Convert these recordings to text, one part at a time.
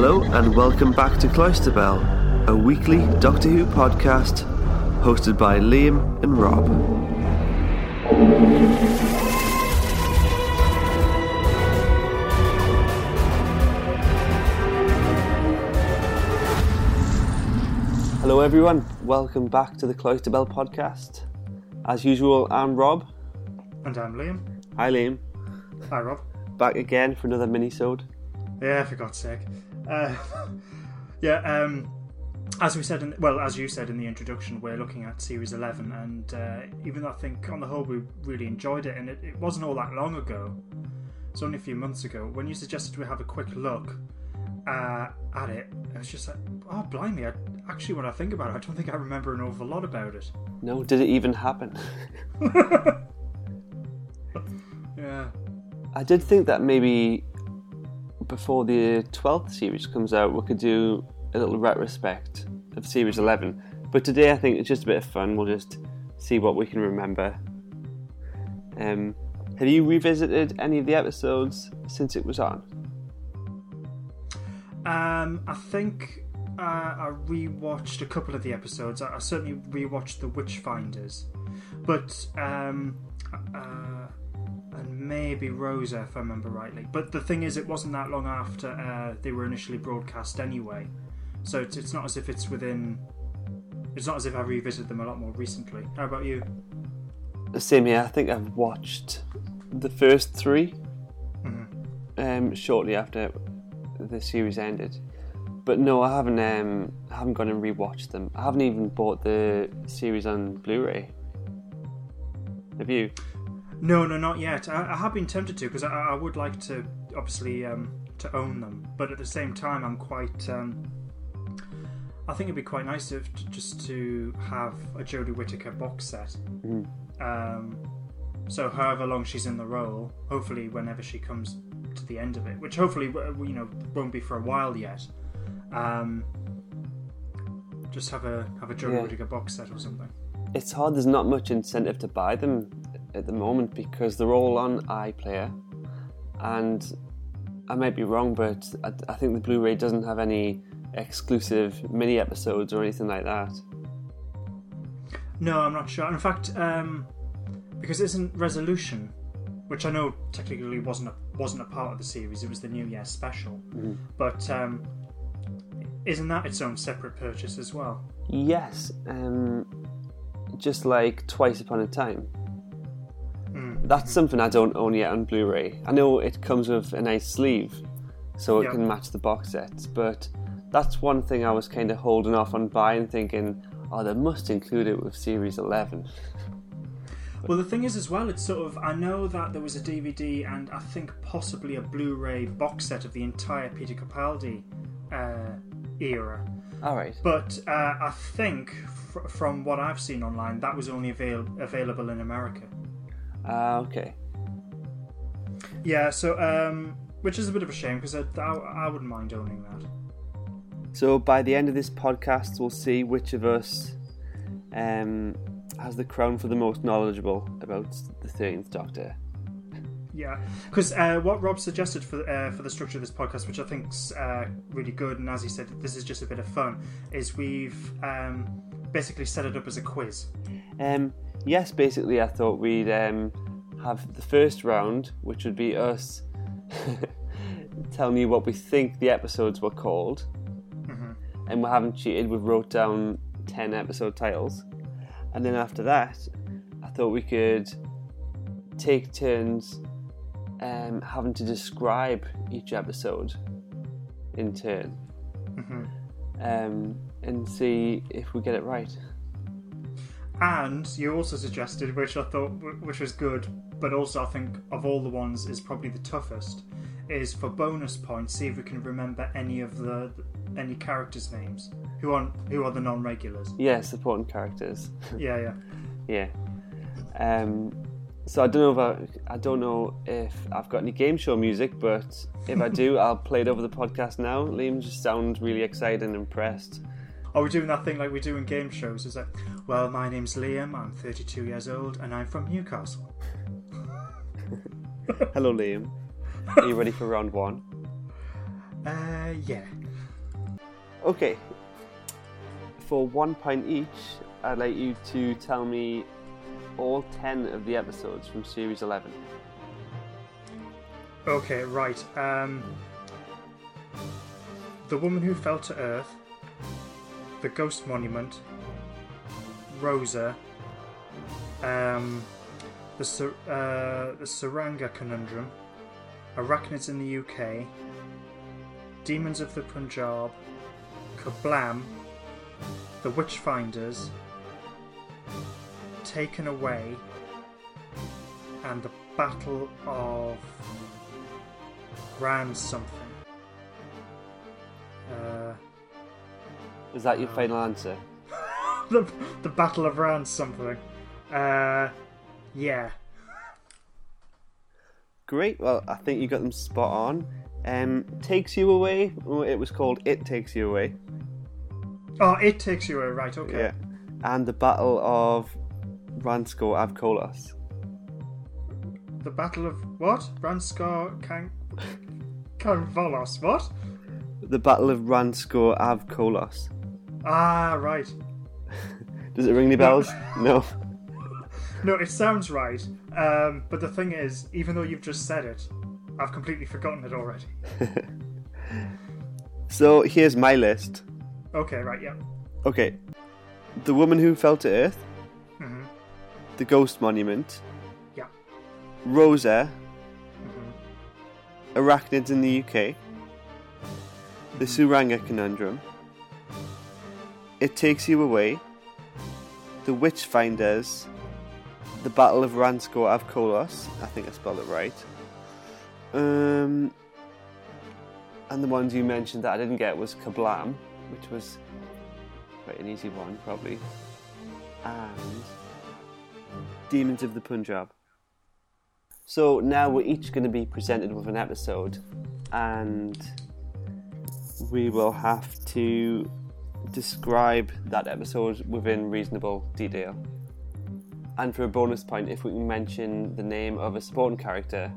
Hello and welcome back to Cloisterbell, a weekly Doctor Who podcast hosted by Liam and Rob. Hello everyone, welcome back to the Cloisterbell podcast. As usual, I'm Rob. And I'm Liam. Hi Liam. Hi, Rob. Back again for another mini-sode. Yeah, for God's sake. Uh, yeah, um, as we said, in, well, as you said in the introduction, we're looking at Series 11, and uh, even though I think on the whole we really enjoyed it, and it, it wasn't all that long ago, it's only a few months ago, when you suggested we have a quick look uh, at it, I was just like, oh, blimey, I, actually, when I think about it, I don't think I remember an awful lot about it. No, did it even happen? Yeah. I did think that maybe before the 12th series comes out, we could do a little retrospect of Series 11. But today I think it's just a bit of fun. We'll just see what we can remember. Um, have you revisited any of the episodes since it was on? Um, I think uh, I rewatched a couple of the episodes. I, I certainly rewatched the Witchfinders, but um, uh, maybe Rosa, if I remember rightly. But the thing is, it wasn't that long after uh, they were initially broadcast anyway, so it's, it's not as if it's within. It's not as if I revisited them a lot more recently. How about you? Same here. I think I've watched the first 3 um, shortly after the series ended. But no, I haven't. Um, I haven't gone and rewatched them. I haven't even bought the series on Blu-ray. Have you? No, no, not yet. I, I have been tempted to because I, I would like to, obviously, um, to own them. But at the same time, I'm quite. Um, I think it'd be quite nice if, to just to have a Jodie Whittaker box set. Um, so, however long she's in the role, hopefully, whenever she comes to the end of it, which hopefully, you know, won't be for a while yet. Um, just have a have a Jodie Yeah. Whittaker box set or something. It's hard. There's not much incentive to buy them at the moment because they're all on iPlayer, and I might be wrong, but I, I think the Blu-ray doesn't have any exclusive mini episodes or anything like that. No, I'm not sure. In fact, um, because it isn't Resolution, which I know technically wasn't a, wasn't a part of the series. It was the New Year special, but um, isn't that its own separate purchase as well? Yes, um, just like Twice Upon a Time. That's something I don't own yet on Blu-ray. I know it comes with a nice sleeve, so it Yeah. can match the box sets. But that's one thing I was kind of holding off on buying, thinking, "Oh, they must include it with Series 11." Well, the thing is, as well, it's sort of. I know that there was a DVD and I think possibly a Blu-ray box set of the entire Peter Capaldi uh, era. All right. But uh, I think, fr- from what I've seen online, that was only avail- available in America. Ah, okay. Yeah, so um, which is a bit of a shame because I, I, I wouldn't mind owning that. So by the end of this podcast, we'll see which of us um, has the crown for the most knowledgeable about the Thirteenth Doctor. Yeah, because uh, what Rob suggested for uh, for the structure of this podcast, which I think's uh, really good, and as he said, this is just a bit of fun, is we've um, basically set it up as a quiz. Um, yes, basically, I thought we'd um, have the first round, which would be us telling you what we think the episodes were called. And we haven't cheated, we've wrote down 10 episode titles. And then after that, I thought we could take turns um, having to describe each episode in turn. Um, and see if we get it right. And you also suggested, which I thought which was good, but also I think of all the ones is probably the toughest, is for bonus points. See if we can remember any of the any characters' names who are who are the non-regulars. Yeah, supporting characters. Yeah, yeah. Yeah. Um, so I don't know if I, I don't know if I've got any game show music, but if I do, I'll play it over the podcast now. Liam just sounds really excited and impressed. Are we doing that thing like we do in game shows? Is like, well, my name's Liam. I'm 32 years old, and I'm from Newcastle. Hello, Liam. Are you ready for round one? Uh, yeah. Okay. For one point each, I'd like you to tell me all 10 of the episodes from Series 11. Okay, right. Um, the woman who fell to Earth, the Ghost Monument, Rosa, um, the uh, the Tsuranga Conundrum, Arachnids in the UK, Demons of the Punjab, Kerblam, The Witchfinders, Taken Away, and the Battle of Grand something. Uh, Is that your final answer? the, the Battle of Ran something. Uh, yeah. Great. Well, I think you got them spot on. Um, Takes You Away. It was called It Takes You Away. Oh, it takes you away, right? Okay. Yeah. And the Battle of Ranskoor Av Kolos. The Battle of what? Ranskar Kan Kanvalos. What? The Battle of Ranskoor Av Kolos. Ah, right. Does it ring any bells? no. No, it sounds right. Um, but the thing is, even though you've just said it, I've completely forgotten it already. So here's my list. Okay, right, yeah. Okay. The Woman Who Fell to Earth. hmm The Ghost Monument. Yeah. Rosa. hmm Arachnids in the UK. The Tsuranga Conundrum. It Takes You Away. The Witchfinders. The Battle of Ranskoor Av Kolos. I think I spelled it right. Um, and the ones you mentioned that I didn't get was Kerblam, which was quite an easy one, probably. And Demons of the Punjab. So now we're each going to be presented with an episode, and we will have to describe that episode within reasonable detail. And for a bonus point, if we can mention the name of a supporting character,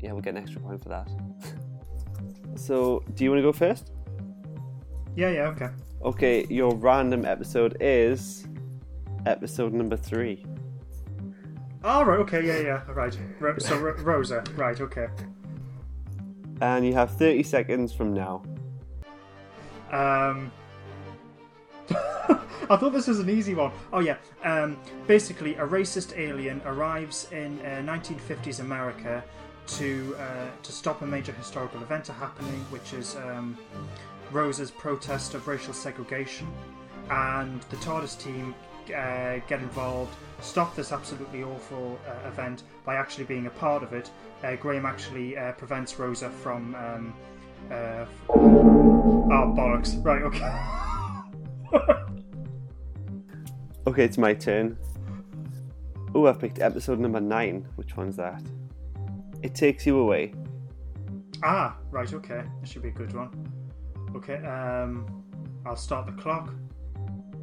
yeah, we'll get an extra point for that. so, do you want to go first? Yeah, yeah, okay. Okay, your random episode is episode number three. Oh, right, okay, yeah, yeah, right. So, Ro- Rosa, right, okay. And you have 30 seconds from now. Um, I thought this was an easy one. Oh yeah. Um, basically, a racist alien arrives in uh, 1950s America to uh, to stop a major historical event happening, which is um, Rosa's protest of racial segregation, and the TARDIS team uh, get involved, stop this absolutely awful uh, event by actually being a part of it. Uh, Graham actually uh, prevents Rosa from. Um, uh, Oh bollocks! Right, okay. Okay, it's my turn. Oh, I've picked episode number nine. Which one's that? It Takes You Away. ah, right, okay. This should be a good one. Okay, um, I'll start the clock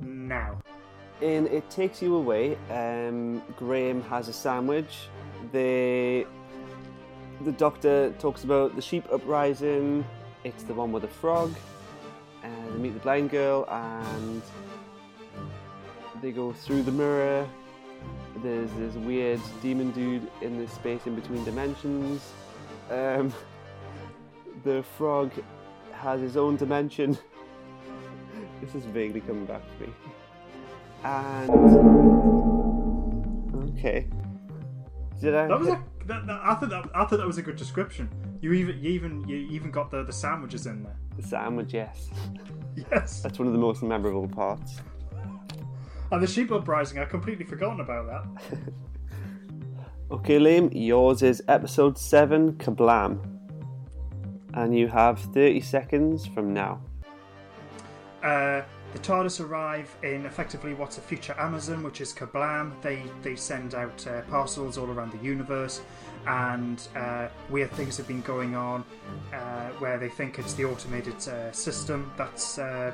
now. In It Takes You Away, um, Graham has a sandwich. They, the doctor talks about the sheep uprising. It's the one with the frog. And they meet the blind girl, and they go through the mirror. There's this weird demon dude in this space in between dimensions. Um, the frog has his own dimension. this is vaguely coming back to me. And okay, did I? That was a. That, that, I thought that I thought that was a good description. You even you even you even got the, the sandwiches in there. the sandwich? Yes, Yes. that's one of the most memorable parts. And the sheep uprising, I'd completely forgotten about that. Okay, Liam, yours is episode seven, Kerblam, and you have thirty seconds from now. Uh, the TARDIS arrive in effectively what's a future Amazon, which is Kerblam. They they send out uh, parcels all around the universe, and uh, weird things have been going on uh, where they think it's the automated uh, system that's uh,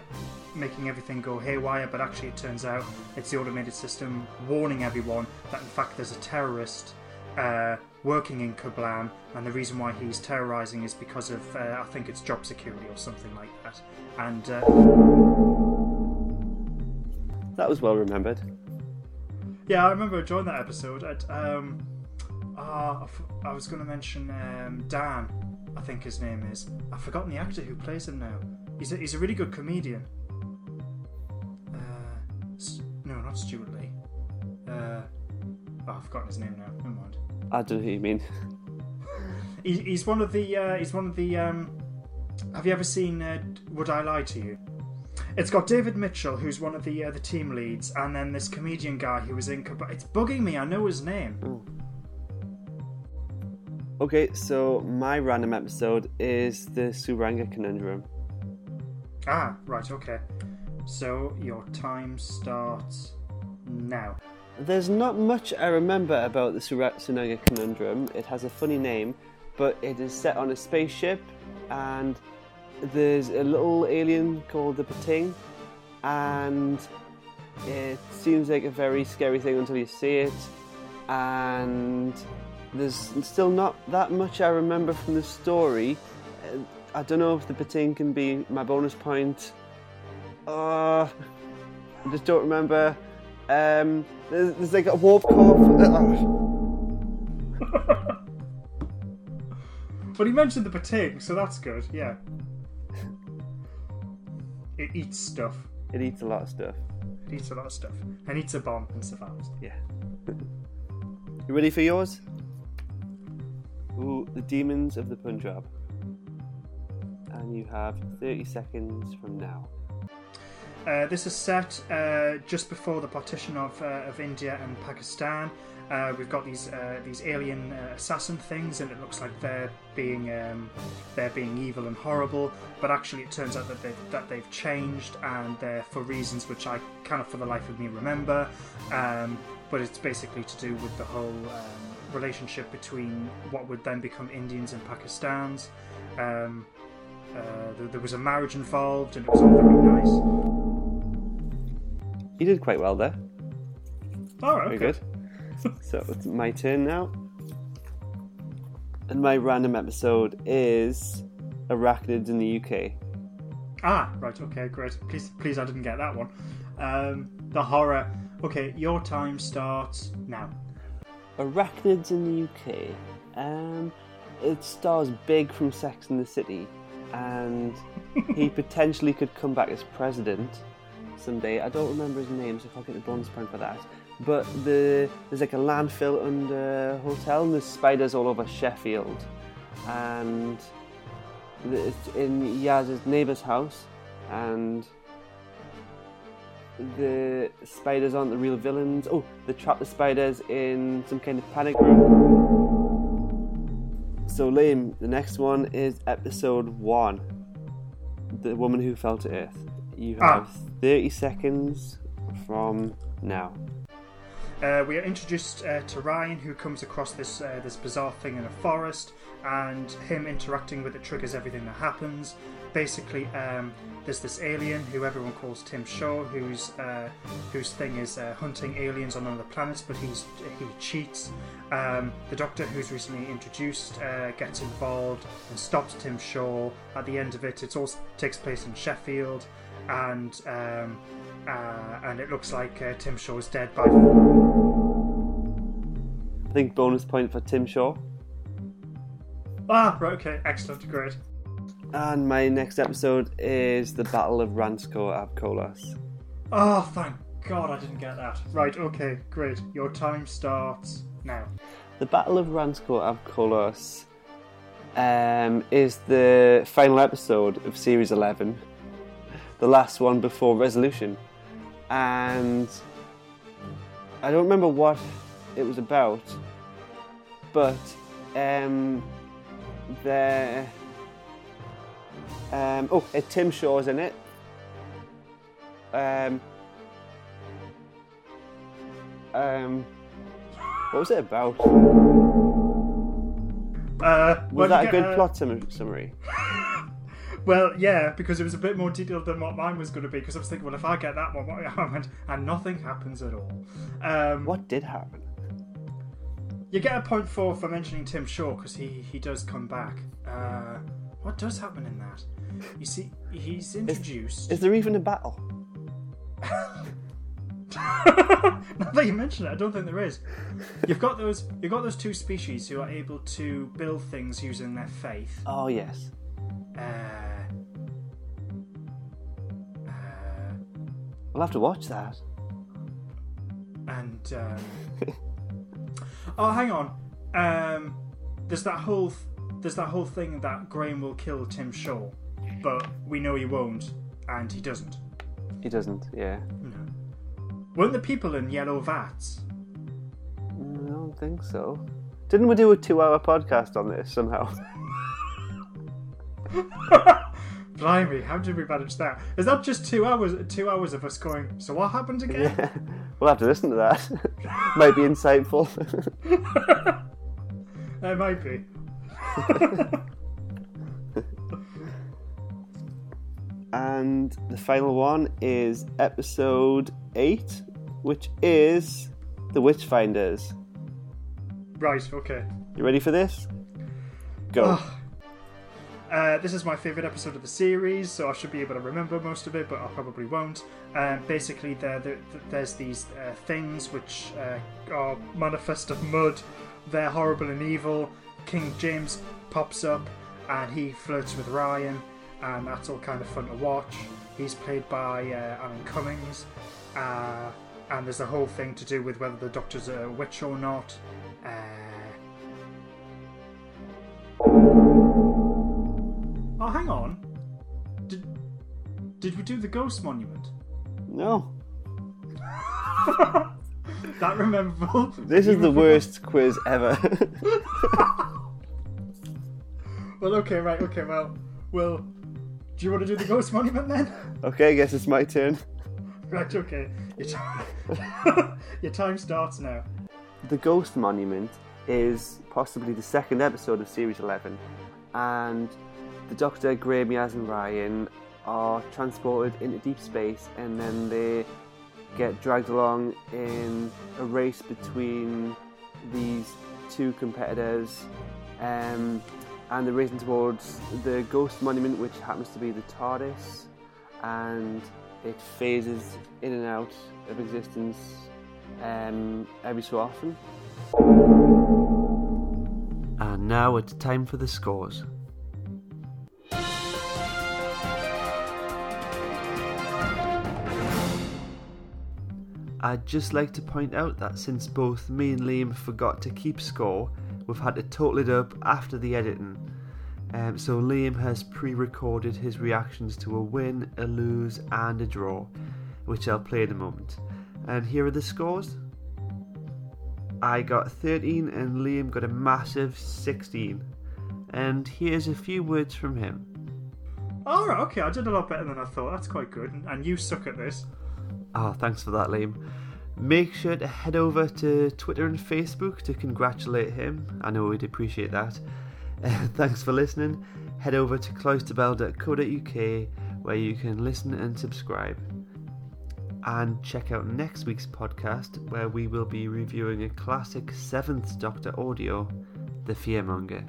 making everything go haywire, but actually it turns out it's the automated system warning everyone that in fact there's a terrorist uh, working in Kerblam, and the reason why he's terrorizing is because of uh, I think it's job security or something like that. And uh, That was well remembered. yeah, I remember enjoying that episode. Um, ah, I f- I was going to mention um, Dan, I think his name is. I've forgotten the actor who plays him now. He's a, he's a really good comedian. Uh, no, not Stewart Lee. Uh, oh, I've forgotten his name now. Never mind. I don't know who you mean. He, he's one of the. Uh, he's one of the. Um, have you ever seen uh, Would I Lie to You? It's got David Mitchell, who's one of the uh, the team leads, and then this comedian guy who was in. It's bugging me. I know his name. Okay, so my random episode is the Tsuranga Conundrum. Ah, right. Okay. So your time starts now. There's not much I remember about the Tsuranga Conundrum. It has a funny name, but it is set on a spaceship, and there's a little alien called the Pting, and it seems like a very scary thing until you see it, and there's still not that much I remember from the story. Uh, I don't know if the Pting can be my bonus point. Uh, I just don't remember. Um, there's, there's like a warp core. But he mentioned the Pting, so that's good. Yeah. It eats stuff. it eats a lot of stuff. It eats a lot of stuff, and eats a bomb and survives. Yeah. you ready for yours? Ooh, the Demons of the Punjab. And you have 30 seconds from now. Uh, this is set uh, just before the partition of, uh, of India and Pakistan. Uh, we've got these uh, these alien assassin things, and it looks like they're being um, they're being evil and horrible. But actually, it turns out that they've that they've changed, and they're for reasons which I of for the life of me remember. Um, but it's basically to do with the whole um, relationship between what would then become Indians and Pakistanis. Um, there, there was a marriage involved, and it was all very nice. You did quite well there. All right, Very okay. good. so it's my turn now. And my random episode is Arachnids in the UK. Ah, right, okay, great. Please, please, I didn't get that one. Um, the horror. Okay, your time starts now. Arachnids in the UK. Um, it stars Big from Sex and the City, and he potentially could come back as president someday. I don't remember his name, so if I'll get the bonus point for that. But the there's like a landfill under hotel, and there's spiders all over Sheffield, and it's in Yaz's neighbour's house, and the spiders aren't the real villains. Oh, they trap the spiders in some kind of panic room. So, lame. the next one is episode one The Woman Who Fell to Earth. You Ah. have 30 seconds from now. Uh, we are introduced uh, to Ryan, who comes across this uh, this bizarre thing in a forest, and him interacting with it triggers everything that happens. Basically, um, there's this alien who everyone calls Tim Shaw, whose uh, whose thing is uh, hunting aliens on other planets, but he's he cheats. Um, the Doctor, who's recently introduced, uh, gets involved and stops Tim Shaw. At the end of it, it all takes place in Sheffield, and um, uh, and it looks like uh, Tim Shaw is dead by. I think bonus point for Tim Shaw. Ah, right, okay, excellent, great. And my next episode is the Battle of Ranskoor Av Kolos. Oh, thank God I didn't get that. Right, okay, great. Your time starts now. The Battle of Ranskoor Av Kolos um, is the final episode of Series 11, the last one before Resolution. And I don't remember what it was about, but um, there. Um, oh, uh, Tim Shaw's in it. Um, um, what was it about? Uh, Was that a good uh, plot summary? Well, yeah, because it was a bit more detailed than what mine was going to be. Because I was thinking, well, if I get that one, what happened? and nothing happens at all. Um, What did happen? you get a point four for mentioning Tim Shaw because he he does come back. Uh, what does happen in that? You see, he's introduced. Is there even a battle? now that you mention it, I don't think there is. You've got those. You've got those two species who are able to build things using their faith. Oh yes. Uh, uh, We'll have to watch that. and um, oh, hang on. Um, there's that whole th- there's that whole thing that Graham will kill Tim Shaw, but we know he won't, and he doesn't. He doesn't. Yeah. No. Weren't the people in yellow vats? Mm, I don't think so. Didn't we do a two-hour podcast on this somehow? Blimey, how did we manage that? Is that just two hours? Two hours of us going. So what happened again? yeah. We'll have to listen to that. Might be insightful. It might be. and the final one is episode eight, which is the Witchfinders. Right. Okay. You ready for this? Go. Uh, this is my favourite episode of the series, so I should be able to remember most of it, but I probably won't. Um, basically, there, there, there's these uh, things which uh, are manifest of mud. They're horrible and evil. King James pops up, and he flirts with Ryan, and that's all kind of fun to watch. He's played by uh, Alan Cummings, uh, and there's a whole thing to do with whether the Doctor's a witch or not. Oh, hang on. Did did we do the ghost monument? No. that memorable. This is the worst quiz ever. Well, okay, right, okay, well, well, do you want to do the ghost monument then? okay, I guess it's my turn. Right, okay. Your, t- Your time starts now. The Ghost Monument is possibly the second episode of Series 11, and the Doctor, Graham, Yaz, and Ryan are transported into deep space and then they get dragged along in a race between these two competitors. Um, and they're racing towards the Ghost Monument, which happens to be the TARDIS, and it phases in and out of existence um, every so often. And now it's time for the scores. I'd just like to point out that since both me and Liam forgot to keep score, we've had to total it up after the editing. Um, so Liam has pre-recorded his reactions to a win, a lose, and a draw, which I'll play in a moment. And here are the scores. I got 13 and Liam got a massive 16. And here's a few words from him. Alright, okay, I did a lot better than I thought. That's quite good. And you suck at this. Oh, thanks for that, Liam. Make sure to head over to Twitter and Facebook to congratulate him. I know we'd appreciate that. Uh, thanks for listening. Head over to cloisterbell.co.uk where you can listen and subscribe. And check out next week's podcast where we will be reviewing a classic 7th Doctor audio, The Fearmonger.